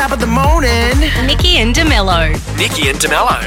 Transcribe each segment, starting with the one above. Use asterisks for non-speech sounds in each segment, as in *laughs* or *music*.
top of the morning. Nikki and DeMello. Nikki and DeMello.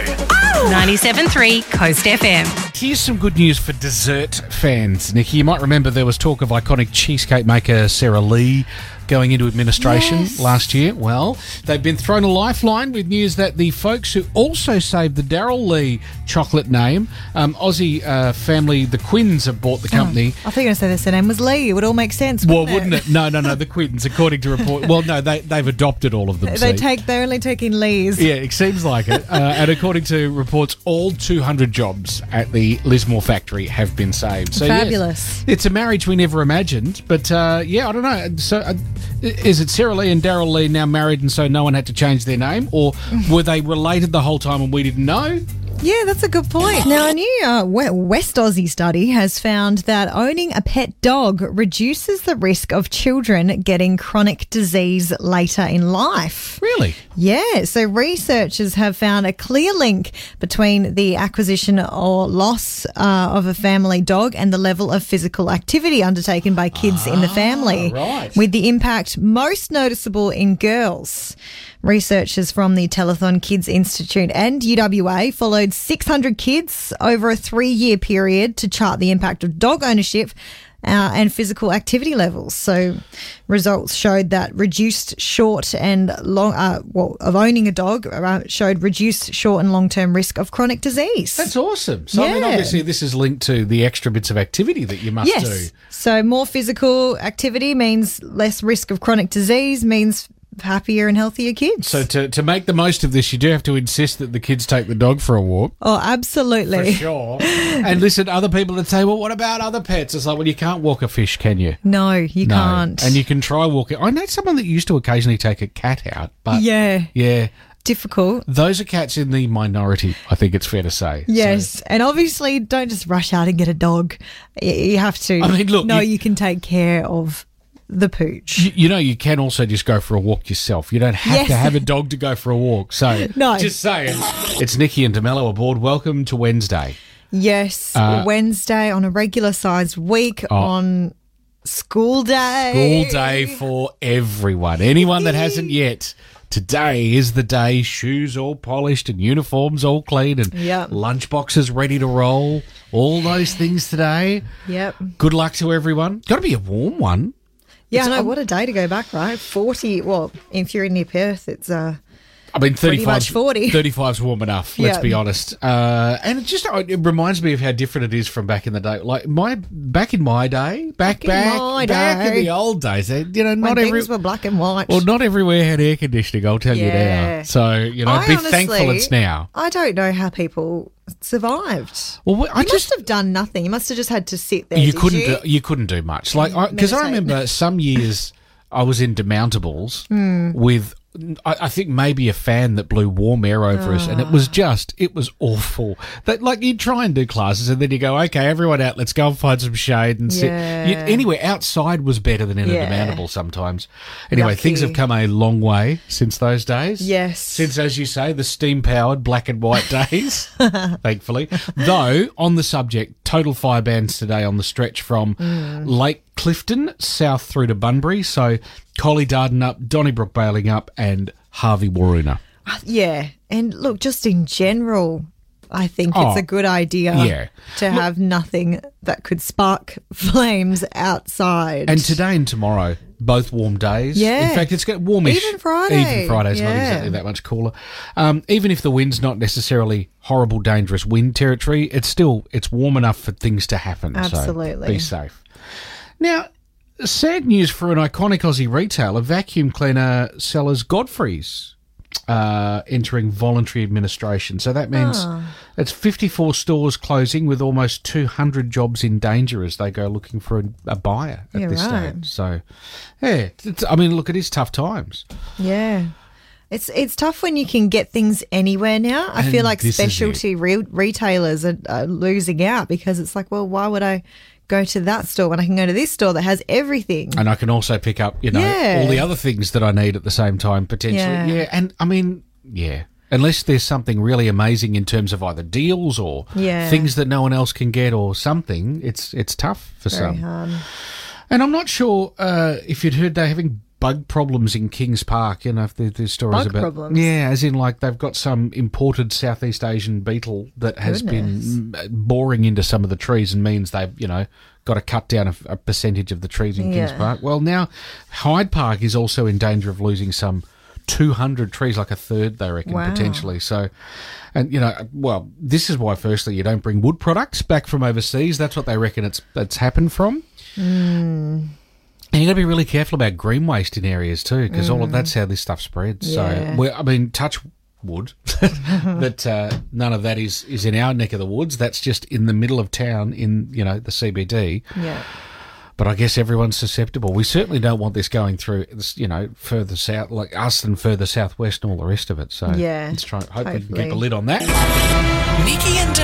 97.3 Coast FM. Here's some good news for dessert fans, Nikki. You might remember there was talk of iconic cheesecake maker Sara Lee going into administration Yes. last year. Well, they've been thrown a lifeline with news that the folks who also saved the Darrell Lea chocolate name, um, Aussie uh, family, the Quinns, have bought the company. I thought you were going to say. Their name was Lee. It would all make sense. Well, Wouldn't wouldn't it? No, no, no. The Quinns, according to report. Well, no, they they've adopted all of them. They see. take. They're only taking Lees. Yeah, it seems like it. Uh, and according to reports, all 200 jobs at the Lismore factory have been saved. So yes, Fabulous. it's a marriage we never imagined, but uh, yeah, I don't know. So, uh, is it Sara Lee and Darrell Lea now married, and so no one had to change their name, or were they related the whole time and we didn't know? Yeah, that's a good point. Now, a new uh, West Aussie study has found that owning a pet dog reduces the risk of children getting chronic disease later in life. Really? Yeah, so researchers have found a clear link between the acquisition or loss uh, of a family dog and the level of physical activity undertaken by kids in the family, right. with the impact most noticeable in girls. Researchers from the Telethon Kids Institute and UWA followed 600 kids over a three year period to chart the impact of dog ownership uh, and physical activity levels. So, results showed that reduced short and long, uh, well, of owning a dog uh, showed reduced short and long term risk of chronic disease. That's awesome. So, I mean, obviously, this is linked to the extra bits of activity that you must yes. do. So, more physical activity means less risk of chronic disease, means happier and healthier kids. So, to, to make the most of this, you do have to insist that the kids take the dog for a walk. oh, absolutely. For sure. and listen, other people that say, well, what about other pets? It's like, well, you can't walk a fish, can you? No, you No. can't. And you can try walking. I know someone that used to occasionally take a cat out, but yeah, yeah, difficult. those are cats in the minority. I think it's fair to say. Yes, and obviously, don't just rush out and get a dog. You have to. I mean, look, know you- you, can take care of the pooch. You, you know, you can also just go for a walk yourself. You don't have Yes. to have a dog to go for a walk. So, *laughs* No. just saying. It's Nikki and DeMello aboard. Welcome to Wednesday. Yes, Uh, Wednesday on a regular sized week Oh. on school day. School day for everyone. Anyone that hasn't yet. Today is the day. Shoes all polished and uniforms all clean and Yep. lunchboxes ready to roll. All those things today. Yep. Good luck to everyone. Got to be a warm one. Yeah, know. What a day to go back, right? 40. Well, if you're in near Perth, it's uh, I mean, Pretty 35 40. *laughs* 35's warm enough, let's Yeah. be honest. Uh, and it just it reminds me of how different it is from back in the day. Like my back in my day, back Back in back my back in the old days. eh, You know, when not every things were black and white. well, not everywhere had air conditioning. I'll tell you now. So you know, I be honestly- thankful it's now. I don't know how people survived. Well, I You just must have done nothing. You must have just had to sit there. you couldn't you? Do, you couldn't do much. Like because I, Meditate. remember some years I was in demountables Hmm. with. I, I think maybe a fan that blew warm air over us, and it Ah. was just, it was awful. That like you try and do classes, and then you go, okay, everyone out, let's go and find some shade and sit. Yeah. You, anyway, outside was better than in a Yeah. demountable sometimes. Anyway, Lucky. things have come a long way since those days. Yes. since as you say, the steam powered black and white days. *laughs* thankfully, though on the subject, total fire bans today on the stretch from Mm. Lake Clifton south through to Bunbury. So Collie Dardanup, Donnybrook Balingup, and Harvey Waroona. Yeah, and look, just in general, I think Oh, it's a good idea. yeah. to have nothing that could spark *laughs* flames outside. And today and tomorrow, both warm days. Yeah. In fact, it's got warmish. Even Friday. Even Friday's not exactly that much cooler. Um, even if the wind's not necessarily horrible, dangerous wind territory, it's still it's warm enough for things to happen. so Absolutely. be safe. Now, sad news for an iconic Aussie retailer, vacuum cleaner sellers Godfrey's uh, entering voluntary administration. So that means Ah. it's 54 stores closing with almost 200 jobs in danger as they go looking for a, a buyer at Yeah, this right. stage. So, yeah, it's, I mean, look, it is tough times. yeah. It's it's tough when you can get things anywhere now. I And feel like this is it. specialty re- retailers are, are losing out because it's like, well, why would I go to that store when I can go to this store that has everything? And I can also pick up, you know, Yeah. all the other things that I need at the same time potentially. Yeah. Yeah, and I mean, yeah. Unless there's something really amazing in terms of either deals or Yeah. things that no one else can get or something, it's it's tough for Very some. hard. And I'm not sure uh, if you'd heard they're having bug problems in Kings Park. You know, if there's stories Bug about problems? yeah, as in like they've got some imported Southeast Asian beetle that has Goodness. been mm, boring into some of the trees and means they've you know got to cut down a, a percentage of the trees in Kings Park. Well, now Hyde Park is also in danger of losing some. 200 trees, like a third, they reckon, Wow. potentially. So, and you know, well, this is why, firstly, you don't bring wood products back from overseas. That's what they reckon it's it's happened from. And you got to be really careful about green waste in areas too, because all of that's how this stuff spreads. Yeah. So, I mean, touch wood *laughs* but uh, none of that is is in our neck of the woods. That's just in the middle of town, in you know the CBD. Yeah. But I guess everyone's susceptible. We certainly don't want this going through, you know, further south, like us and further southwest and all the rest of it. So Yeah, let's try. Hope we can hopefully. keep a lid on that. Nikki and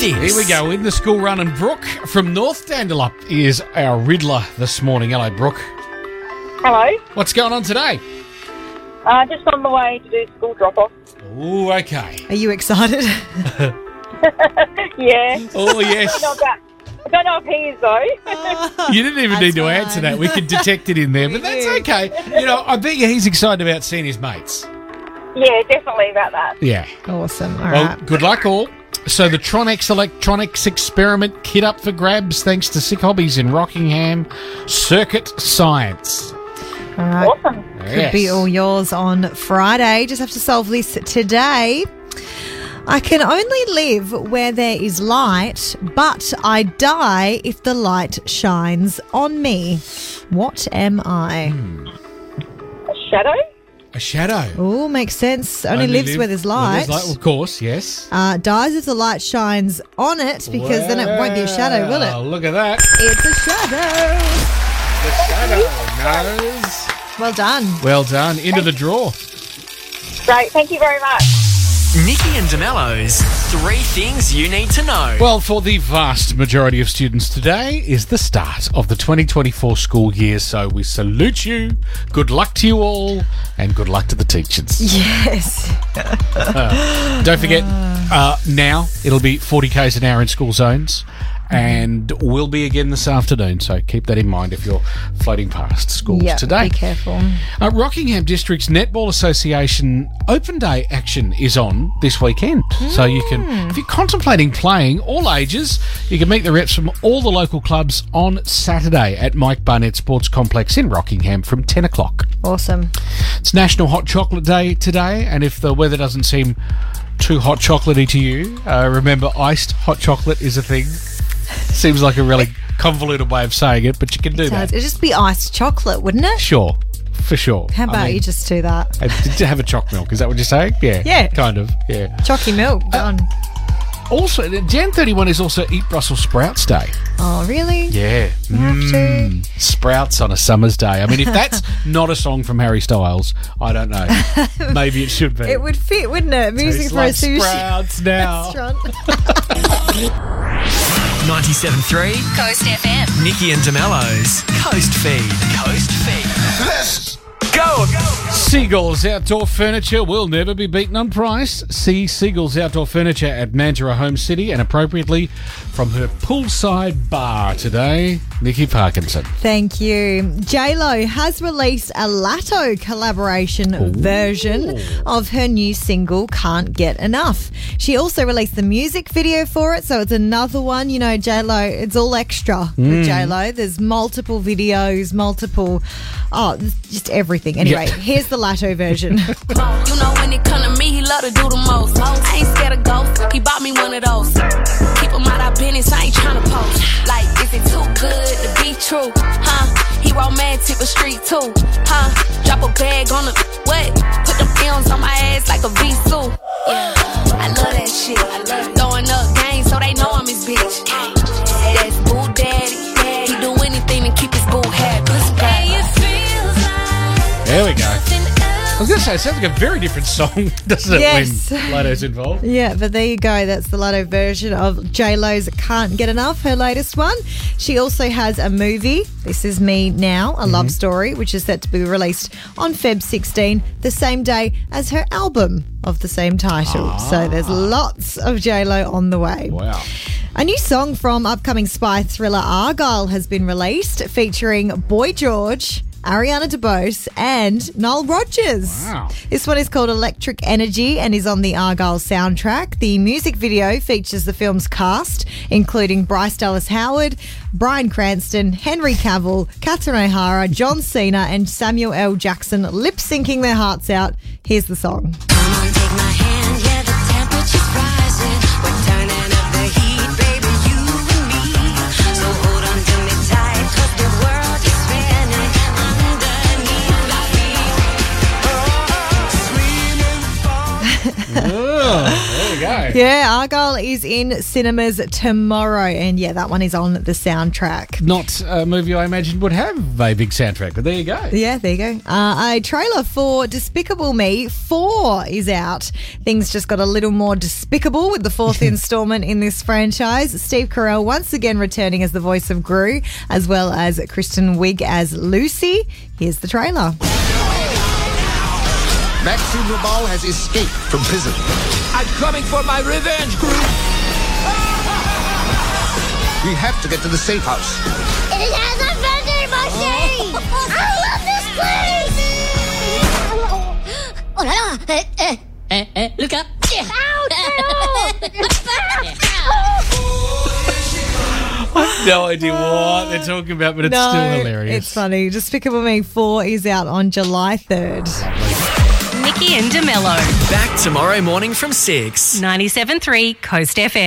This. Here we go in the school run, and Brooke from North Dandalup is our riddler this morning. Hello, Brooke. Hello. What's going on today? Uh, just on the way to do school drop off. Oh, okay. Are you excited? *laughs* *laughs* Yeah. Oh, yes. Not that. I don't know if he is though. You didn't even That's need to fine. answer that. We could detect it in there, but that's okay. You know, I bet you he's excited about seeing his mates. yeah, definitely about that. Yeah. awesome. All Well, right. good luck, all. So the Tronex Electronics Experiment kit up for grabs thanks to Sick Hobbies in Rockingham. Circuit Science. All right. Awesome. Could be all yours on Friday. Just have to solve this today. I can only live where there is light, but I die if the light shines on me. What am I? Hmm. A shadow. A shadow. Oh, makes sense. Only, lives live where there's light. Of course, yes. Uh, dies if the light shines on it, because then it won't be a shadow, will Well, it? Look at that. It's a shadow. The shadow knows. Well done. Well done. Into the draw. Great. Thank you very much. Nikki and DeMello's Three Things You Need to Know. Well, for the vast majority of students today is the start of the 2024 school year, so we salute you. Good luck to you all, and good luck to the teachers. *laughs* Yes. Don't forget, uh, now it'll be 40 k's an hour in school zones, and will be again this afternoon. So keep that in mind if you're floating past schools Yeah, today. be careful. Uh, Rockingham District's Netball Association Open Day action is on this weekend. So you can, if you're contemplating playing, all ages, you can meet the reps from all the local clubs on Saturday at Mike Barnett Sports Complex in Rockingham from 10 o'clock. Awesome. It's National Hot Chocolate Day today, and if the weather doesn't seem too hot chocolatey to you, uh, remember iced hot chocolate is a thing. Seems like a really convoluted way of saying it, but you can do So that. it'd just be iced chocolate, wouldn't it? Sure, for sure. How I about mean- you just do that? Did you have a choc milk? Is that what you're saying? Yeah. Yeah. Kind of. Yeah. Chalky milk, uh, done. Also, Jan 31 is also Eat Brussels Sprouts Day. Oh, really? Yeah. To. Mm. Sprouts on a summer's day. I mean, if that's *laughs* not a song from Harry Styles, I don't know. *laughs* Maybe it should be. It would fit, wouldn't it? Music Tastes for a sushi Sprouts now. restaurant. *laughs* 97.3 Coast FM. Nikki and DeMello's Coast Feed. Coast Feed. Let's go. Seagulls Outdoor Furniture will never be beaten on price. See Seagulls Outdoor Furniture at Mandurah Home City and appropriately from her poolside bar today, Nikki Parkinson. Thank you. Lo has released a Latto collaboration version of her new single "Can't Get Enough." She also released the music video for it, so it's another one. You know, Lo, it's all extra with mm. Lo. There's multiple videos, multiple, oh, just everything. Anyway, Yeah. here's the Latto version. *laughs* You know when it come to me, he love to do the most. I ain't scared of ghosts. He bought me one of those. Keep him out of business. I ain't tryna post. Like, is it too good to be true? Huh? He romantic but street too. Huh? Drop a bag on the what? Put them on my ass like a V-suit. Yeah, I love that shit. I love throwing up games so they know I'm his bitch. That's boo daddy. He do anything to keep his boo happy. Was going to say, it sounds like a very different song, *laughs* doesn't it, Yes. when Latto's involved? Yeah, but there you go. That's the Latto version of J Lo's "Can't Get Enough," her latest one. She also has a movie. This is Me Now, a love mm-hmm. story, which is set to be released on Feb 16, the same day as her album of the same title. Ah. So there's lots of J Lo on the way. Wow. A new song from upcoming spy thriller Argylle has been released, featuring Boy George. Ariana DeBose and Nile Rodgers. Wow. This one is called Electric Energy and is on the Argylle soundtrack. The music video features the film's cast, including Bryce Dallas Howard, Bryan Cranston, Henry Cavill, Catherine O'Hara, John Cena, and Samuel L. Jackson lip syncing their hearts out. Here's the song. There we go. Yeah, Argylle is in cinemas tomorrow, and yeah, that one is on the soundtrack. Not a movie I imagined would have a big soundtrack, but there you go. Yeah, there you go. Uh, a trailer for Despicable Me 4 is out. Things just got a little more despicable with the fourth *laughs* installment in this franchise. Steve Carell once again returning as the voice of Gru, as well as Kristen Wiig as Lucy. Here's the trailer. Maxime Rabal has escaped from prison. I'm coming for my revenge, Gru. We have to get to the safe house. It has a vending machine! *laughs* I love this place! Oh là là! Eh, eh, eh, eh, Lucas! No idea what they're talking about, but it's no, still hilarious. it's funny. Despicable Me 4 is out on July 3rd. And DeMello. Back tomorrow morning from 6. 97.3 Coast FM.